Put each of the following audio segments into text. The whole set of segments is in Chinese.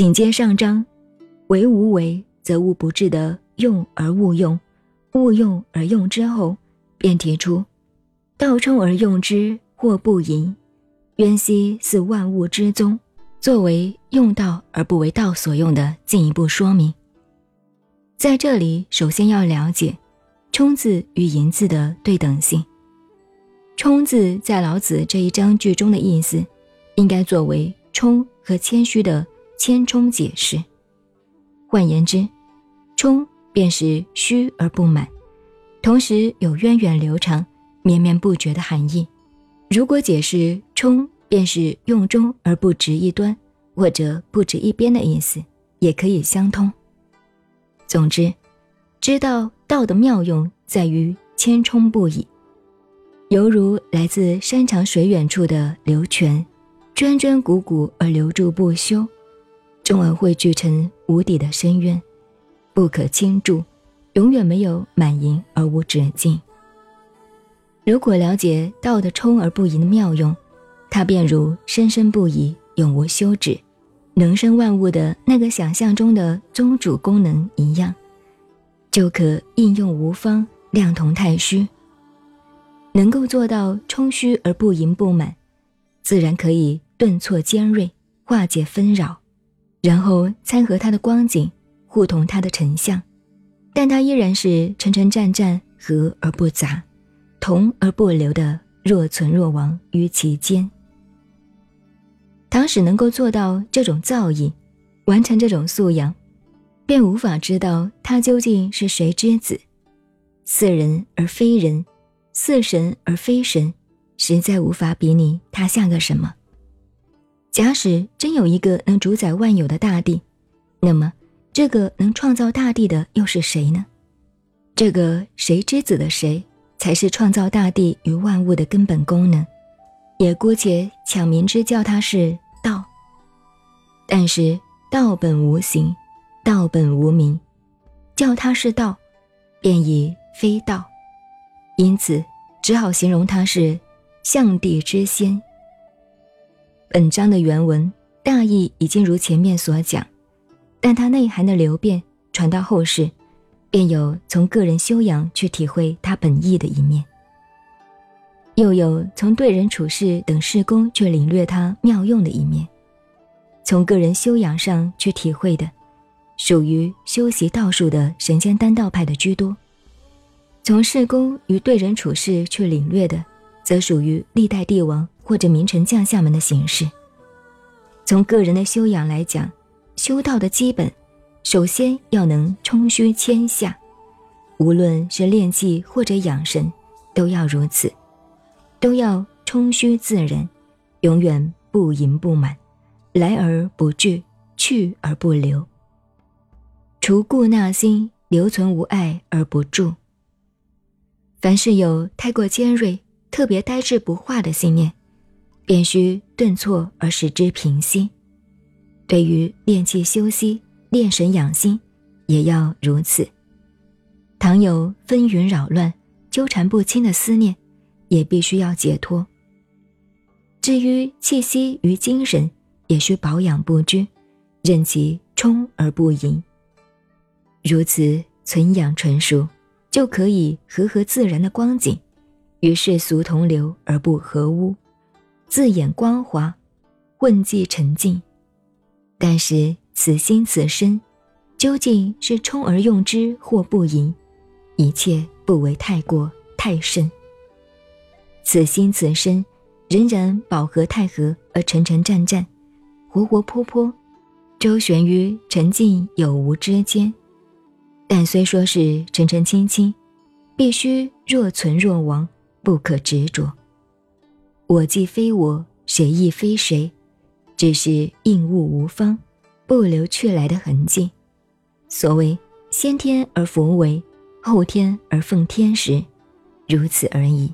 紧接上章，为无为则无不至的用而勿用，勿用而用之后，便提出道冲而用之或不盈，渊兮似万物之宗，作为用道而不为道所用的进一步说明。在这里，首先要了解“冲”字与“淫”字的对等性。“冲”字在老子这一章句中的意思，应该作为“冲”和谦虚的。谦冲解释，换言之，冲便是虚而不满，同时有源远流长、绵绵不绝的含义。如果解释冲便是用中而不直一端，或者不止一边的意思，也可以相通。总之，知道道的妙用在于谦冲不已，犹如来自山长水远处的流泉，涓涓汩汩而流注不休。终而汇聚成无底的深渊，不可倾注，永远没有满盈而无止境。如果了解道的充而不盈的妙用，它便如生生不已、永无休止，能生万物的那个想象中的宗主功能一样，就可应用无方，量同太虚。能够做到充虚而不盈不满，自然可以顿挫尖锐，化解纷扰。然后参合它的光景，互同它的成像，但它依然是沉沉湛湛，和而不杂，同而不流的若存若亡于其间。倘使能够做到这种造诣，完成这种素养，便无法知道他究竟是谁之子，似人而非人，似神而非神，实在无法比拟他像个什么。假使真有一个能主宰万有的大地，那么这个能创造大地的又是谁呢？这个谁之子的谁，才是创造大地与万物的根本功能？也姑且抢名之叫它是道。但是道本无形，道本无名，叫它是道，便已非道，因此只好形容它是象帝之仙。本章的原文大意已经如前面所讲，但它内涵的流变传到后世，便有从个人修养去体会它本意的一面，又有从对人处事等事功去领略它妙用的一面。从个人修养上去体会的，属于修习道术的神仙丹道派的居多；从事功与对人处事去领略的，则属于历代帝王。或者名臣将相们的形式。从个人的修养来讲，修道的基本，首先要能冲虚谦下，无论是练气或者养神，都要如此，都要冲虚自然，永远不盈不满，来而不拒，去而不留。除故纳心，留存无碍而不住。凡是有太过尖锐、特别呆滞不化的信念。便需顿挫而使之平息。对于练气修息、练神养心，也要如此。倘有纷纭扰乱、纠缠不清的思念，也必须要解脱。至于气息与精神，也需保养不拘，任其充而不盈。如此存养纯熟，就可以和合自然的光景，与世俗同流而不合污。字眼光滑，混迹沉静。但是此心此身，究竟是充而用之，或不盈？一切不为太过太甚。此心此身，仍然饱和太和而沉沉湛湛，活活泼泼，周旋于沉静有无之间。但虽说是沉沉清清，必须若存若亡，不可执着。我既非我，谁亦非谁，只是应物无方，不留去来的痕迹。所谓先天而弗为，后天而奉天时，如此而已。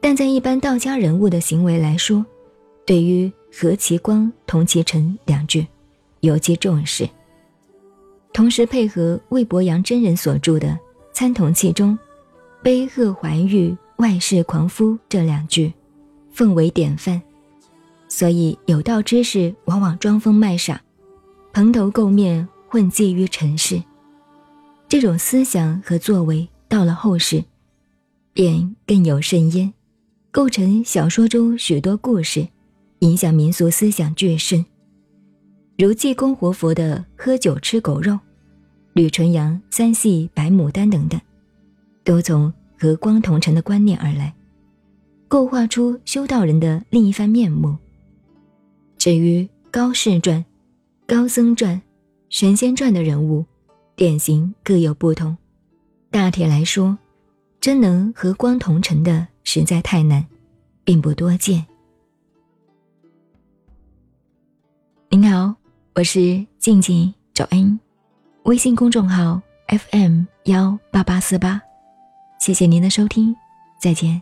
但在一般道家人物的行为来说，对于和其光同其尘两句，尤其重视。同时配合魏伯阳真人所著的《参同契》中“悲恶怀玉”。外世狂夫这两句，奉为典范，所以有道之士往往装疯卖傻，蓬头垢面，混迹于尘世。这种思想和作为到了后世，便更有甚焉，构成小说中许多故事，影响民俗思想巨深。如济公活佛的喝酒吃狗肉，吕纯阳三戏白牡丹等等，都从和光同尘的观念而来，构画出修道人的另一番面目。至于高士传、高僧传、神仙传的人物，典型各有不同。大体来说，真能和光同尘的实在太难，并不多见。您好，我是静静找恩，微信公众号 FM 幺八八四八，谢谢您的收听，再见。